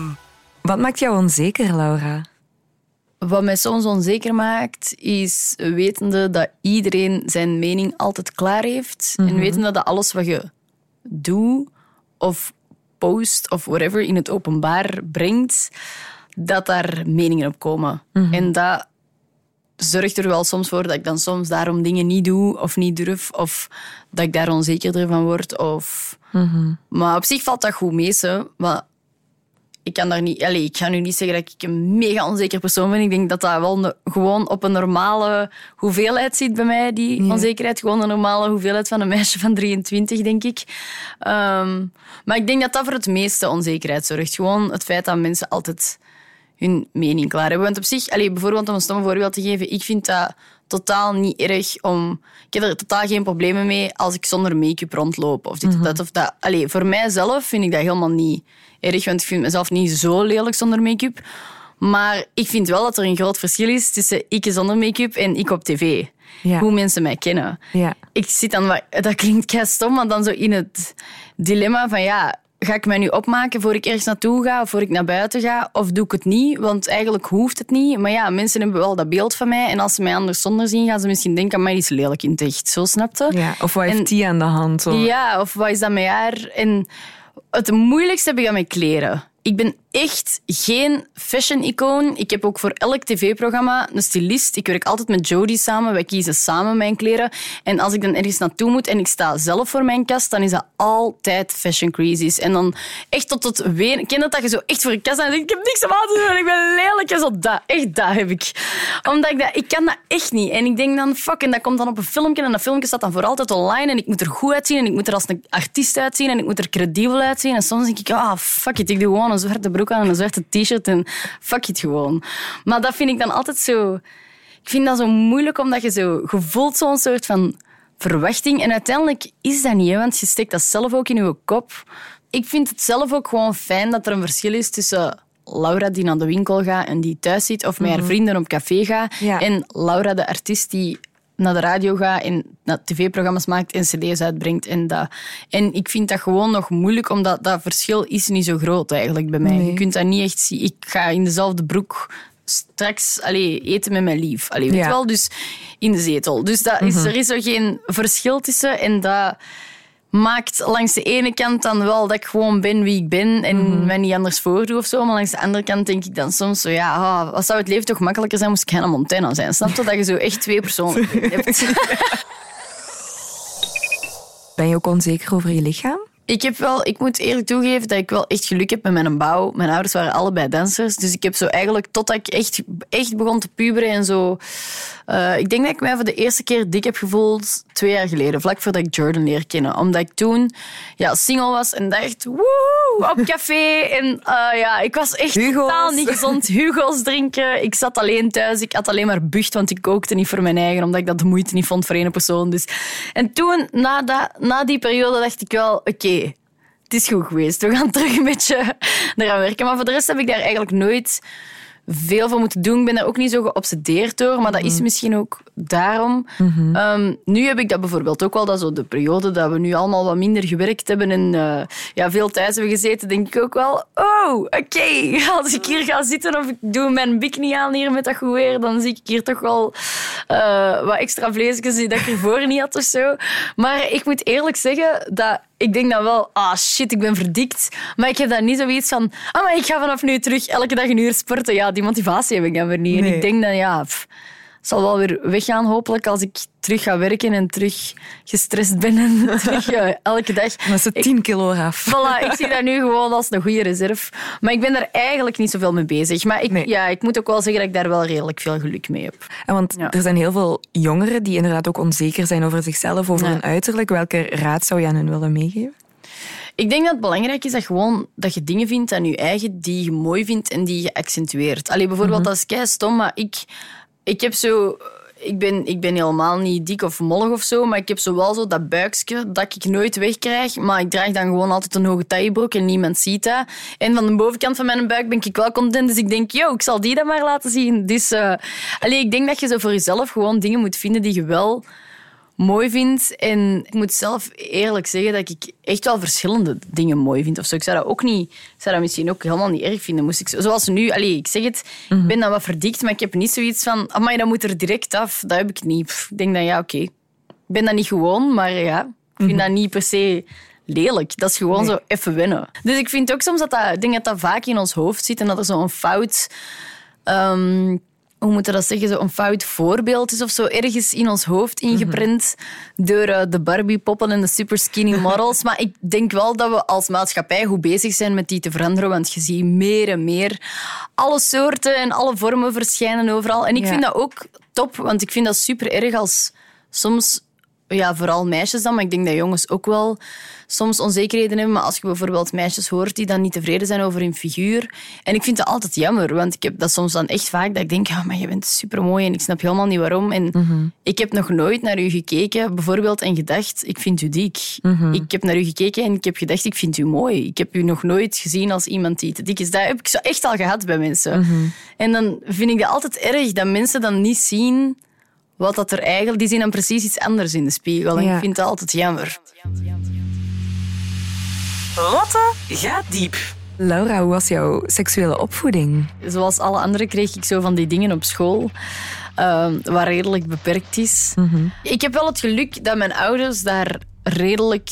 Wat maakt jou onzeker, Laura? Wat mij soms onzeker maakt, is wetende dat iedereen zijn mening altijd klaar heeft. En wetende dat alles wat je doet of post of whatever in het openbaar brengt, dat daar meningen op komen. En dat zorgt er wel soms voor dat ik dan soms daarom dingen niet doe of niet durf. Of dat ik daar onzekerder van word. Of... Maar op zich valt dat goed mee. Maar ik kan daar niet... Allez, ik ga nu niet zeggen dat ik een mega onzeker persoon ben. Ik denk dat dat wel gewoon op een normale hoeveelheid zit bij mij, die onzekerheid. Gewoon een normale hoeveelheid van een meisje van 23, denk ik. Ehm, maar ik denk dat dat voor het meeste onzekerheid zorgt. Gewoon het feit dat mensen altijd hun mening klaar hebben. Want op zich, allez, bijvoorbeeld om een stom voorbeeld te geven, ik vind dat totaal niet erg om... Ik heb er totaal geen problemen mee als ik zonder make-up rondloop of dit of dat. Of dat. Allee, voor mijzelf vind ik dat helemaal niet erg, want ik vind mezelf niet zo lelijk zonder make-up. Maar ik vind wel dat er een groot verschil is tussen ik zonder make-up en ik op tv. Ja. Hoe mensen mij kennen. Ja. Ik zit dan, wat- dat klinkt kei stom, maar dan zo in het dilemma van ja, ga ik mij nu opmaken voor ik ergens naartoe ga of voor ik naar buiten ga? Of doe ik het niet? Want eigenlijk hoeft het niet. Maar ja, mensen hebben wel dat beeld van mij. En als ze mij anders zonder zien, gaan ze misschien denken, maar die is lelijk in het echt. Zo snapte? Ja. Of wat heeft En- die aan de hand? Zo? Ja, of wat is dat met haar? En het moeilijkste heb ik aan mijn kleren. Ik ben echt geen fashion-icoon. Ik heb ook voor elk tv-programma een stylist. Ik werk altijd met Jodie samen. Wij kiezen samen mijn kleren. En als ik dan ergens naartoe moet en ik sta zelf voor mijn kast, dan is dat altijd fashion crisis. En dan echt tot het ween. Ken dat dat je zo echt voor je kast en denkt, ik heb niks aan te doen, ik ben lelijk. En zo dat. Echt dat heb ik. Omdat ik dat... Ik kan dat echt niet. En ik denk dan, fuck, en dat komt dan op een filmpje en dat filmpje staat dan voor altijd online en ik moet er goed uitzien en ik moet er als een artiest uitzien en ik moet er credibel uitzien. En soms denk ik, ah, fuck it, ik doe gewoon een zwarte broek aan en een zwarte t-shirt en fuck it gewoon. Maar dat vind ik dan altijd zo... Ik vind dat zo moeilijk, omdat je zo... Je voelt zo'n soort van verwachting. En uiteindelijk is dat niet, want je steekt dat zelf ook in je kop. Ik vind het zelf ook gewoon fijn dat er een verschil is tussen Laura die naar de winkel gaat en die thuis zit, of met haar vrienden op café gaat, Ja. en Laura de artiest die naar de radio gaat en tv-programma's maakt en cd's uitbrengt. En, dat. en ik vind dat gewoon nog moeilijk, omdat dat verschil is niet zo groot eigenlijk bij mij. Nee. Je kunt dat niet echt zien. Ik ga in dezelfde broek straks allee, eten met mijn lief. Allee, weet Ja. wel? Dus in de zetel. Dus dat is, er is zo geen verschil tussen. En dat maakt langs de ene kant dan wel dat ik gewoon ben wie ik ben en mij niet anders voordoe of zo. Maar langs de andere kant denk ik dan soms zo, ja, ah, wat zou het leven toch makkelijker zijn moest ik Hannah Montana zijn. Snap je? Dat je zo echt twee personen [laughs] hebt. Ben je ook onzeker over je lichaam? Ik, heb wel, ik moet eerlijk toegeven dat ik wel echt geluk heb met mijn bouw. Mijn ouders waren allebei dansers. Dus ik heb zo eigenlijk, totdat ik echt, echt begon te puberen en zo... eh, ik denk dat ik mij voor de eerste keer dik heb gevoeld twee jaar geleden. Vlak voordat ik Jordan leer kennen. Omdat ik toen ja, single was en dacht... Woehoe, op café. En eh, ja, ik was echt Hugo's. totaal niet gezond. Hugo's drinken. Ik zat alleen thuis. Ik had alleen maar bucht, want ik kookte niet voor mijn eigen. Omdat ik dat de moeite niet vond voor één persoon. Dus. En toen, na, dat, na die periode, dacht ik wel... Oké, het is goed geweest. We gaan terug een beetje [laughs] eraan werken. Maar voor de rest heb ik daar eigenlijk nooit veel voor moeten doen. Ik ben daar ook niet zo geobsedeerd door, maar dat is misschien ook daarom. Ehm, nu heb ik dat bijvoorbeeld ook wel, dat zo de periode dat we nu allemaal wat minder gewerkt hebben en eh, ja, veel thuis hebben gezeten, denk ik ook wel, oh, oké, [laughs] als ik hier ga zitten of ik doe mijn bikini aan hier met dat goed weer, dan zie ik hier toch wel eh, wat extra vleesjes die dat ik ervoor niet had of zo. Maar ik moet eerlijk zeggen dat ik denk dan wel, ah shit, ik ben verdikt. Maar ik heb dan niet zoiets van, ah, maar ik ga vanaf nu terug elke dag een uur sporten. Ja, die motivatie heb ik dan weer niet. En ik denk dan, ja, pff, zal wel weer weggaan hopelijk als ik terug ga werken en terug gestrest ben en [laughs] terug ja, elke dag. Het Ik- 10 kilo eraf. Voilà, ik zie dat nu gewoon als een goede reserve. Maar ik ben daar eigenlijk niet zoveel mee bezig. Maar ik, Nee. ja, ik moet ook wel zeggen dat ik daar wel redelijk veel geluk mee heb. En want Ja. er zijn heel veel jongeren die inderdaad ook onzeker zijn over zichzelf, over Ja. hun uiterlijk. Welke raad zou je aan hen willen meegeven? Ik denk dat het belangrijk is dat, gewoon, dat je dingen vindt aan je eigen die je mooi vindt en die je accentueert. Allee, bijvoorbeeld, dat is kei stom, maar ik, ik heb zo... Ik ben, ik ben helemaal niet dik of mollig of zo, maar ik heb zo wel zo dat buikje dat ik nooit wegkrijg. Maar ik draag dan gewoon altijd een hoge taillebroek en niemand ziet dat. En van de bovenkant van mijn buik ben ik wel content, dus ik denk, yo, ik zal die dan maar laten zien. Dus eh, allee, ik denk dat je zo voor jezelf gewoon dingen moet vinden die je wel mooi vind. En ik moet zelf eerlijk zeggen dat ik echt wel verschillende dingen mooi vind. Of zo. Ik zou dat ook niet, zou dat misschien ook helemaal niet erg vinden. Moest ik, zo- zoals nu, allee, ik zeg het, ik ben dan wat verdikt, maar ik heb niet zoiets van, maar dat moet er direct af. Dat heb ik niet. Pff, ik denk dan, ja, oké. Ik ben dat niet gewoon, maar ja, ik vind dat niet per se lelijk. Dat is gewoon zo even wennen. Dus ik vind ook soms dat dat, ik denk dat dat vaak in ons hoofd zit en dat er zo'n fout ehm, hoe moet je dat zeggen, zo een fout voorbeeld is of zo, ergens in ons hoofd ingeprent door eh, de Barbie-poppen en de super skinny [laughs] models. maar ik denk wel dat we als maatschappij goed bezig zijn met die te veranderen, want je ziet meer en meer alle soorten en alle vormen verschijnen overal. En ik Ja. vind dat ook top, want ik vind dat super erg als soms ja, vooral meisjes dan, maar ik denk dat jongens ook wel soms onzekerheden hebben. Maar als je bijvoorbeeld meisjes hoort die dan niet tevreden zijn over hun figuur. En ik vind dat altijd jammer, want ik heb dat soms dan echt vaak dat ik denk, ja, maar je bent supermooi en ik snap helemaal niet waarom. En ik heb nog nooit naar u gekeken, bijvoorbeeld, en gedacht, ik vind u dik. Ik heb naar u gekeken en ik heb gedacht, ik vind u mooi. Ik heb u nog nooit gezien als iemand die te dik is. Dat heb ik zo echt al gehad bij mensen. En dan vind ik dat altijd erg dat mensen dan niet zien wat dat er eigenlijk... Die zien dan precies iets anders in de spiegel. En Ja. ik vind dat altijd jammer. Lotte gaat diep. Laura, hoe was jouw seksuele opvoeding? Zoals alle anderen kreeg ik zo van die dingen op school. ehm, waar redelijk beperkt is. Ik heb wel het geluk dat mijn ouders daar redelijk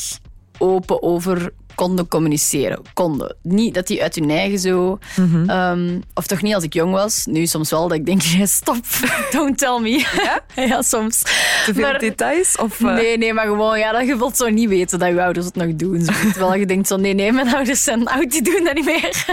open over konden communiceren. Konden. Niet dat die uit hun eigen zo... ehm, of toch niet als ik jong was. Nu soms wel dat ik denk, [laughs] stop, don't tell me. [laughs] Ja, soms. Te veel Maar- details? Of, eh, Nee, nee, maar gewoon, ja, dat je wilt zo niet weten dat je ouders het nog doen. Zo. [laughs] Terwijl je denkt zo, nee, nee, mijn ouders zijn oud, die doen dat niet meer.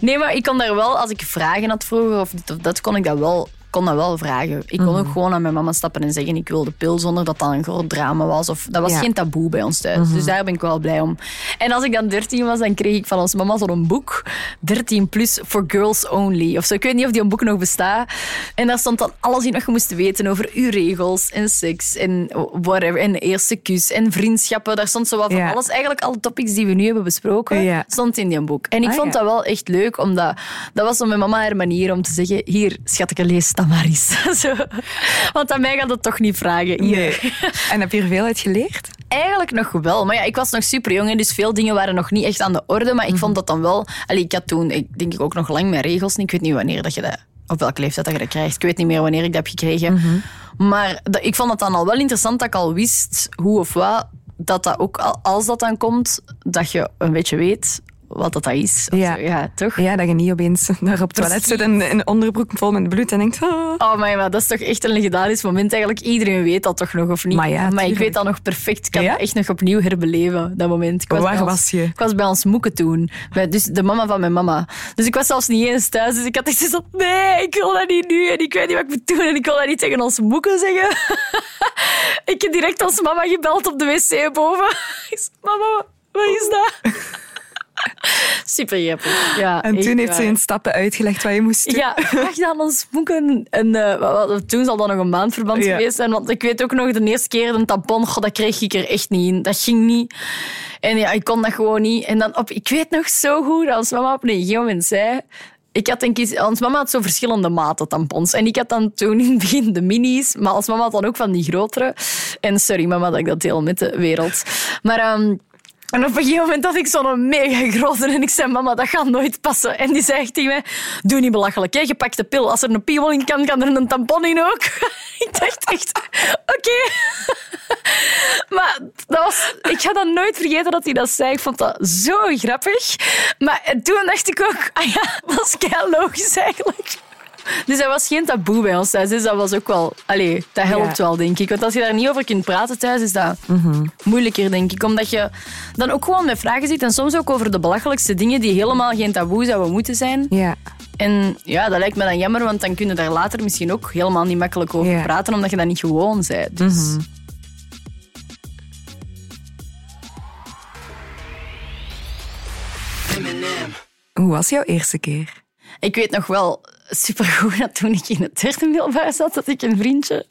Nee, maar ik kon daar wel, als ik vragen had vroeger of dit of dat, kon ik dat wel kon dat wel vragen. Ik kon Mhm. ook gewoon aan mijn mama stappen en zeggen ik wil de pil zonder dat dat een groot drama was. Of, dat was Ja. Mhm. geen taboe bij ons thuis. Dus daar ben ik wel blij om. En als ik dan 13 was, dan kreeg ik van ons mama zo'n boek. 13 plus for girls only. Of zo. Ik weet niet of die een boek nog bestaat. En daar stond dan alles in wat je moest weten over uw regels en seks en whatever. En de eerste kus en vriendschappen. Daar stond zo wat van Ja. alles. Eigenlijk alle topics die we nu hebben besproken, Ja. stond in die boek. En ik Ah, vond dat wel echt leuk, omdat dat was zo mijn mama haar manier om te zeggen, hier, schatje, lees dat maar eens. [laughs] zo. Want aan mij gaat het toch niet vragen. Hier. Nee. En heb je er veel uit geleerd? Eigenlijk nog wel. Maar ja, ik was nog super jong, dus veel dingen waren nog niet echt aan de orde. Maar ik vond dat dan wel... Allee, ik had toen, ik denk ik ook nog lang mijn regels. Ik weet niet wanneer dat je dat... Op welke leeftijd dat je dat krijgt. Ik weet niet meer wanneer ik dat heb gekregen. Maar dat, ik vond het dan al wel interessant dat ik al wist hoe of wat. Dat dat ook, al- als dat dan komt, dat je een beetje weet wat dat, dat is. Ja. zo. ja, toch? Ja, dat je niet opeens [laughs] daar op het toilet zit en een onderbroek vol met bloed en denkt... Oh. Oh, maar, maar dat is toch echt een legendarisch moment. Eigenlijk iedereen weet dat toch nog, of niet? Maar ja, ik tuurlijk. weet dat nog perfect. Ik kan Ja? dat echt nog opnieuw herbeleven, dat moment. Ik Waar bij ons- was je? Ik was bij ons moeken toen. Bij, dus de mama van mijn mama. Dus ik was zelfs niet eens thuis. Dus ik had echt zo nee, ik wil dat niet nu. En ik weet niet wat ik moet doen. En ik wil dat niet tegen ons moeken zeggen. [laughs] ik heb direct als mama gebeld op de wc boven. [laughs] Ik zei, mama, wat is dat? [laughs] Super grappig. Ja, En toen heeft ze waar. in stappen uitgelegd wat je moest doen. Ja, graag dan ons boeken. En eh, toen zal dat nog een maandverband Ja. geweest zijn. Want ik weet ook nog de eerste keer een tampon, goh, dat kreeg ik er echt niet in. Dat ging niet. En ja, ik kon dat gewoon niet. En dan op, ik weet nog zo goed ons mama op een gegeven moment zei... Ik had denk ik, ons mama had zo verschillende maten tampons. En ik had dan toen in het begin de minis, maar als mama had dan ook van die grotere. En sorry mama dat ik dat deel met de wereld. Maar... ehm, en op een gegeven moment had ik zo'n mega grote en ik zei, mama, dat gaat nooit passen. En die zei tegen mij, doe niet belachelijk, hè? je pakt de pil. Als er een piemel in kan, kan er een tampon in ook. [laughs] ik dacht echt, oké. [laughs] maar dat was, ik ga dat nooit vergeten dat hij dat zei. Ik vond dat zo grappig. Maar toen dacht ik ook, ah ja, dat is logisch eigenlijk. Dus dat was geen taboe bij ons thuis. Dus dat was ook wel... Allee, dat helpt Ja. wel, denk ik. Want als je daar niet over kunt praten thuis, is dat moeilijker, denk ik. Omdat je dan ook gewoon met vragen zit. En soms ook over de belachelijkste dingen die helemaal geen taboe zouden moeten zijn. Ja. En ja, dat lijkt me dan jammer, want dan kun je daar later misschien ook helemaal niet makkelijk over Ja. praten, omdat je dat niet gewoon bent. Dus... Hoe was jouw eerste keer? Ik weet nog wel supergoed dat toen ik in het derde middelbaar zat, dat ik een vriendje.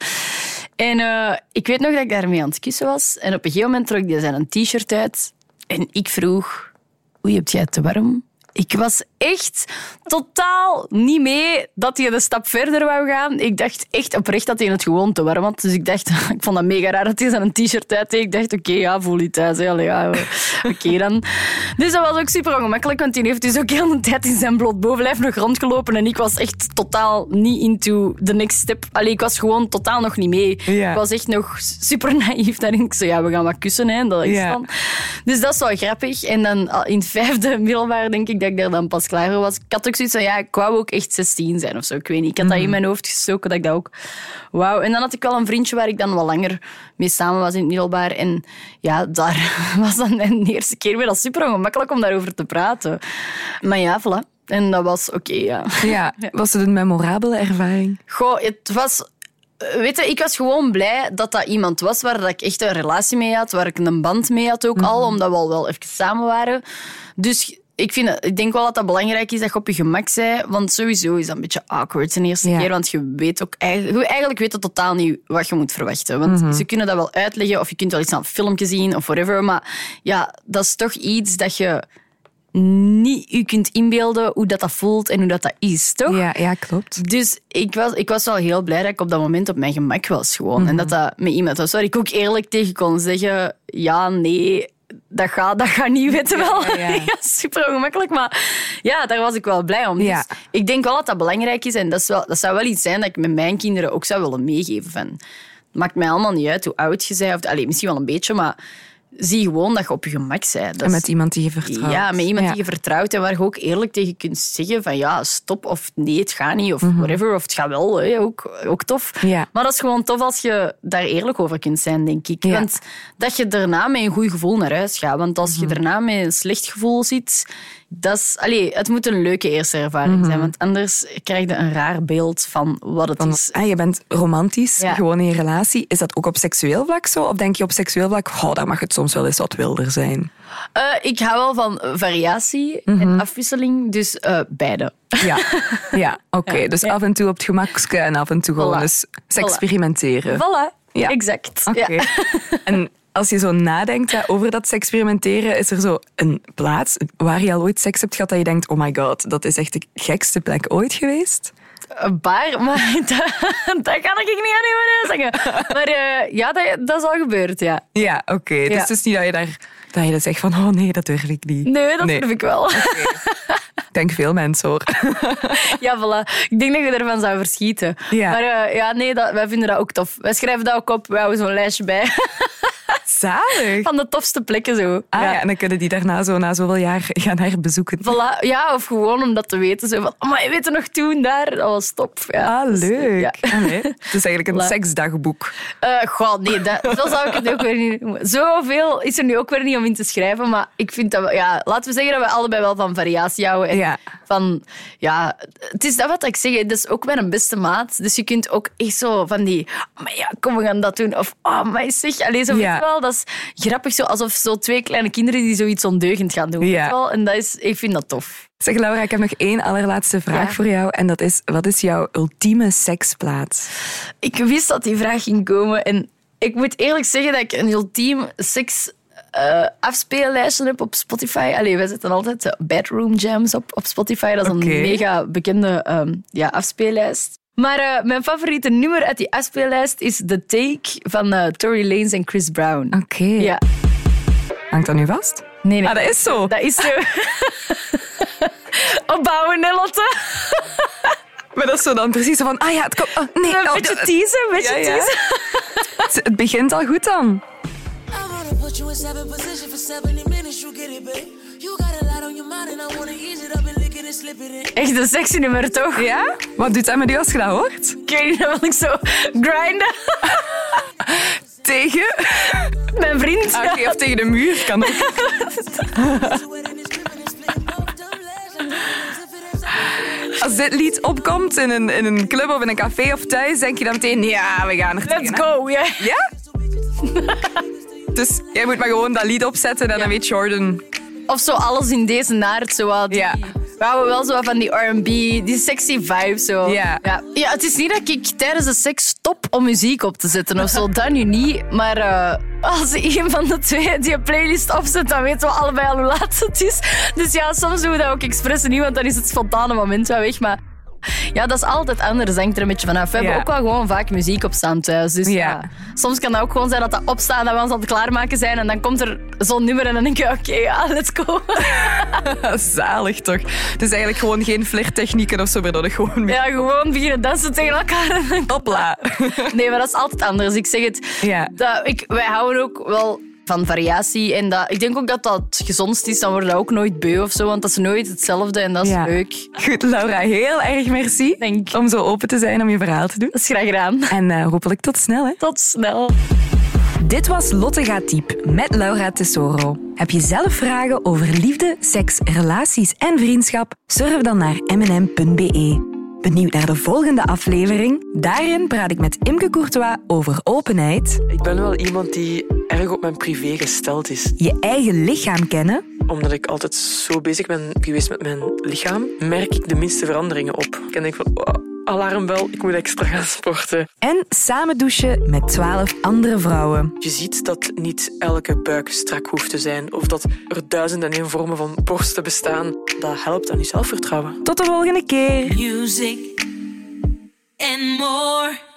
En eh, ik weet nog dat ik daarmee aan het kussen was. En op een gegeven moment trok hij zijn een t-shirt uit. En ik vroeg, hoe heb jij het te warm? Ik was echt totaal niet mee dat hij een stap verder wou gaan. Ik dacht echt oprecht dat hij het gewoon te warm had. Dus ik dacht, [laughs] ik vond dat mega raar dat hij zijn t-shirt uit deed. Ik dacht, oké, ja, voel je thuis. Allee, ja, [laughs] oké dan. Dus dat was ook super ongemakkelijk, want die heeft dus ook heel de tijd in zijn bloot bovenlijf nog rondgelopen. En ik was echt totaal niet into the next step. Allee, ik was gewoon totaal nog niet mee. Ja. Ik was echt nog super naïef. Dan denk ik zo, ja, we gaan wat kussen. Hè. en Dat is Ja. dan. Dus dat is wel grappig. En dan al in het vijfde middelbaar denk ik dat ik daar dan pas klaar voor was. Ik had ook zoiets van, ja, ik wou ook echt 16 zijn of zo. Ik weet niet. Ik had dat Mhm. in mijn hoofd gestoken dat ik dat ook wou. En dan had ik wel een vriendje waar ik dan wat langer mee samen was in het middelbaar. En ja, daar [laughs] was dan mijn eerste keer weer. Super ongemakkelijk om daarover te praten. Maar ja, voilà. En dat was oké, ja. [laughs] Ja. Was het een memorabele ervaring? Goh, het was... Weet je, ik was gewoon blij dat dat iemand was waar dat ik echt een relatie mee had, waar ik een band mee had ook al, omdat we al wel even samen waren. Dus ik, vind, het- ik denk wel dat dat belangrijk is dat je op je gemak bent, want sowieso is dat een beetje awkward de eerste Ja. keer, want je weet ook eigenlijk, weet je totaal niet wat je moet verwachten. Want ze kunnen dat wel uitleggen, of je kunt wel iets aan een filmpje zien, of whatever, maar ja, dat is toch iets dat je niet je kunt inbeelden hoe dat, dat voelt en hoe dat, dat is, toch? Ja, ja klopt. Dus ik was, ik was wel heel blij dat ik op dat moment op mijn gemak was gewoon. En dat dat met iemand was waar ik ook eerlijk tegen kon zeggen... Ja, nee, dat gaat, dat gaat niet, weten wel. ja, [laughs] ja. super ongemakkelijk, maar ja, daar was ik wel blij om. Ja. Dus ik denk wel dat dat belangrijk is. En dat, is wel, dat zou wel iets zijn dat ik met mijn kinderen ook zou willen meegeven. Van, het maakt mij allemaal niet uit hoe oud je bent. Of, allez, misschien wel een beetje, maar zie gewoon dat je op je gemak bent. Dat En met iemand die je vertrouwt. ja, met iemand Ja. die je vertrouwt en waar je ook eerlijk tegen kunt zeggen van ja, stop of nee, het gaat niet of whatever, of het gaat wel, hè, ook, ook tof. Mhm. Ja. Maar dat is gewoon tof als je daar eerlijk over kunt zijn, denk ik. Ja. Want dat je daarna met een goed gevoel naar huis gaat. Want als Mhm. je daarna met een slecht gevoel zit, dat is, allee, het moet een leuke eerste ervaring Mhm. zijn, want anders krijg je een raar beeld van wat het Van, is. ah, je bent romantisch, Ja. gewoon in je relatie. Is dat ook op seksueel vlak zo? Of denk je op seksueel vlak, oh, daar mag het soms wel eens wat wilder zijn? Eh, ik hou wel van variatie Mhm. en afwisseling, dus eh, beide. Ja, [laughs] ja oké. Dus af en toe op het gemakske en af en toe gewoon Voilà. eens experimenteren. Voilà, Ja. exact. Oké. Ja. En [laughs] als je zo nadenkt hè, over dat experimenteren, is er zo een plaats waar je al ooit seks hebt gehad dat je denkt, oh my god, dat is echt de gekste plek ooit geweest? Een paar, maar [laughs] dat, dat kan ik niet aan zeggen. Maar eh, ja, dat, dat is al gebeurd, ja. Ja, oké. Dus Ja. het is niet dat je daar dat je dan zegt van, oh nee, dat durf ik niet. Nee, dat Nee. durf ik wel. Ik denk veel mensen hoor. [laughs] Ja, voilà. Ik denk dat je ervan zou verschieten. Ja. Maar eh, ja, nee, dat, wij vinden dat ook tof. Wij schrijven dat ook op. Wij houden zo'n lijstje bij. [laughs] Zalig. Van de tofste plekken zo. Ah ja, en dan kunnen die daarna zo na zoveel jaar gaan herbezoeken. Voilà. Ja, of gewoon om dat te weten. Zo van, maar je weet er nog toen daar? Dat was top. Ja. Ah, Dus, leuk. ja. [laughs] Allee, Het is eigenlijk een Voilà. seksdagboek. Eh, goh, nee, dat, zo zou ik het ook weer niet noemen. Zoveel is er nu ook weer niet om in te schrijven. Maar ik vind dat we, ja, laten we zeggen dat we allebei wel van variatie houden. En Ja. Van, ja, het is dat wat ik zeg. Het is ook een beste maat. Dus je kunt ook echt zo van die, maar ja, kom, we gaan dat doen. Of, oh, maar zeg, allez, zo, Ja. wel, dat is grappig. Zo, alsof zo twee kleine kinderen die zoiets ondeugend gaan doen. Ja. En dat is, ik vind dat tof. Zeg Laura, ik heb nog één allerlaatste vraag Ja. voor jou. En dat is, wat is jouw ultieme seksplaats? Ik wist dat die vraag ging komen. En ik moet eerlijk zeggen dat ik een ultiem seks eh, afspeellijstje heb op Spotify. Allee, wij zetten altijd bedroom jams op, op Spotify. Dat is een mega bekende ehm, ja, afspeellijst. Maar eh, mijn favoriete nummer uit die afspeellijst is The Take van eh, Tory Lanez en Chris Brown. Oké. Ja. Hangt dat nu vast? Nee, nee. Ah, dat is zo. Dat is zo. [laughs] Opbouwen, Lotte? Maar dat is zo dan precies zo van, ah ja, het komt... oh, nee, Een oh, beetje het- teasen, een beetje Ja, ja. teasen. het, het begint al goed dan. I wanna put you in seven position for 70 minutes, you get it, babe. You got a lot on your mind and I wanna ease it up and lick it and slip it in. Echt een sexy nummer, toch? Ja? Wat doet dat met u als je dat hoort? Ik weet niet, dan wil ik zo grinden. [laughs] Tegen? Mijn vriend. Ah, oké, of tegen de muur kan ook. [laughs] Als dit lied opkomt in een, in een club of in een café of thuis, denk je dan meteen, ja, we gaan er Let's tegen, go, ja. Ja? [laughs] dus jij moet maar gewoon dat lied opzetten en dan weet Jordan... Of zo alles in deze naart, zo wat. die- Ja. We houden wel zo wat van die R&B, die sexy vibe, zo. Ja. ja. Ja, het is niet dat ik tijdens de seks stop om muziek op te zetten of zo, dat nu niet. Maar eh, als een van de twee die een playlist opzet, dan weten we allebei al hoe laat het is. Dus ja, soms doen we dat ook expres niet, want dan is het spontane moment wel weg. Maar [laughs] ja, dat is altijd anders, hangt er een beetje vanaf. We hebben Ja. ook wel gewoon vaak muziek op staan thuis. Dus Ja. ja. soms kan dat ook gewoon zijn dat dat opstaat, dat we ons aan het klaarmaken zijn en dan komt er zo'n nummer en dan denk je, oké, ja, let's go. [laughs] Zalig toch? Het is eigenlijk gewoon geen flirttechnieken of zo meer nodig. Gewoon meer Ja, gewoon beginnen dansen tegen elkaar. hopla. Nee, maar dat is altijd anders. Ik zeg het, Ja. dat, ik, wij houden ook wel van variatie. En dat, ik denk ook dat dat gezondst is. Dan worden we ook nooit beu of zo, want dat is nooit hetzelfde en dat is Ja. leuk. Goed, Laura, heel erg merci Denk. om zo open te zijn om je verhaal te doen. Dat is graag gedaan. En eh, hopelijk tot snel, hè? Tot snel. Dit was Lotte gaat diep met Laura Tesoro. Heb je zelf vragen over liefde, seks, relaties en vriendschap? Surf dan naar mnm.be. Benieuwd naar de volgende aflevering? Daarin praat ik met Imke Courtois over openheid, Ik ben wel iemand die erg op mijn privé gesteld is. je eigen lichaam kennen Omdat ik altijd zo bezig ben geweest met mijn lichaam, merk ik de minste veranderingen op. Ik denk van, oh, alarmbel, ik moet extra gaan sporten. en samen douchen met twaalf andere vrouwen. Je ziet dat niet elke buik strak hoeft te zijn, of dat er duizend en één vormen van borsten bestaan. Dat helpt aan je zelfvertrouwen. Tot de volgende keer! Music and more.